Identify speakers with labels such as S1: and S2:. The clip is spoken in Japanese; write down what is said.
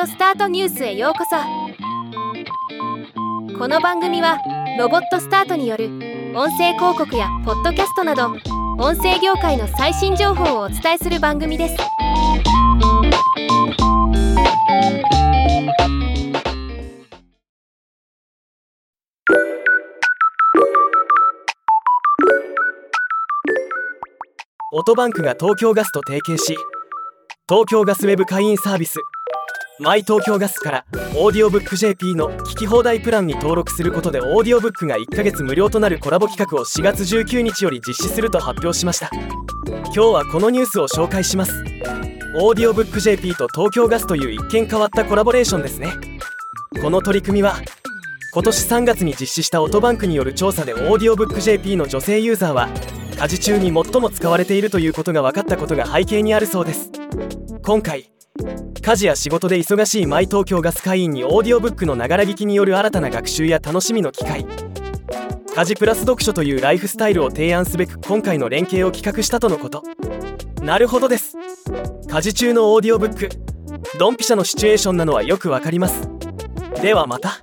S1: オスタートニュースへようこそ。この番組はロボットスタートによる音声広告やポッドキャストなど音声業界の最新情報をお伝えする番組です。
S2: オトバンクが東京ガスと提携し東京ガスウェブ会員サービス myTOKYOGAS からオーディオブック JP の聞き放題プランに登録することでオーディオブックが1ヶ月無料となるコラボ企画を4月19日より実施すると発表しました。今日はこのニュースを紹介します。オーディオブック JP と東京ガスという一見変わったコラボレーションですね。この取り組みは今年3月に実施したオトバンクによる調査でオーディオブック JP の女性ユーザーは家事中に最も使われているということが分かったことが背景にあるそうです。今回家事や仕事で忙しいマイ東京ガス会員にオーディオブックのながら聞きによる新たな学習や楽しみの機会。家事プラス読書というライフスタイルを提案すべく今回の連携を企画したとのこと。なるほどです。家事中のオーディオブックドンピシャのシチュエーションなのはよくわかります。ではまた。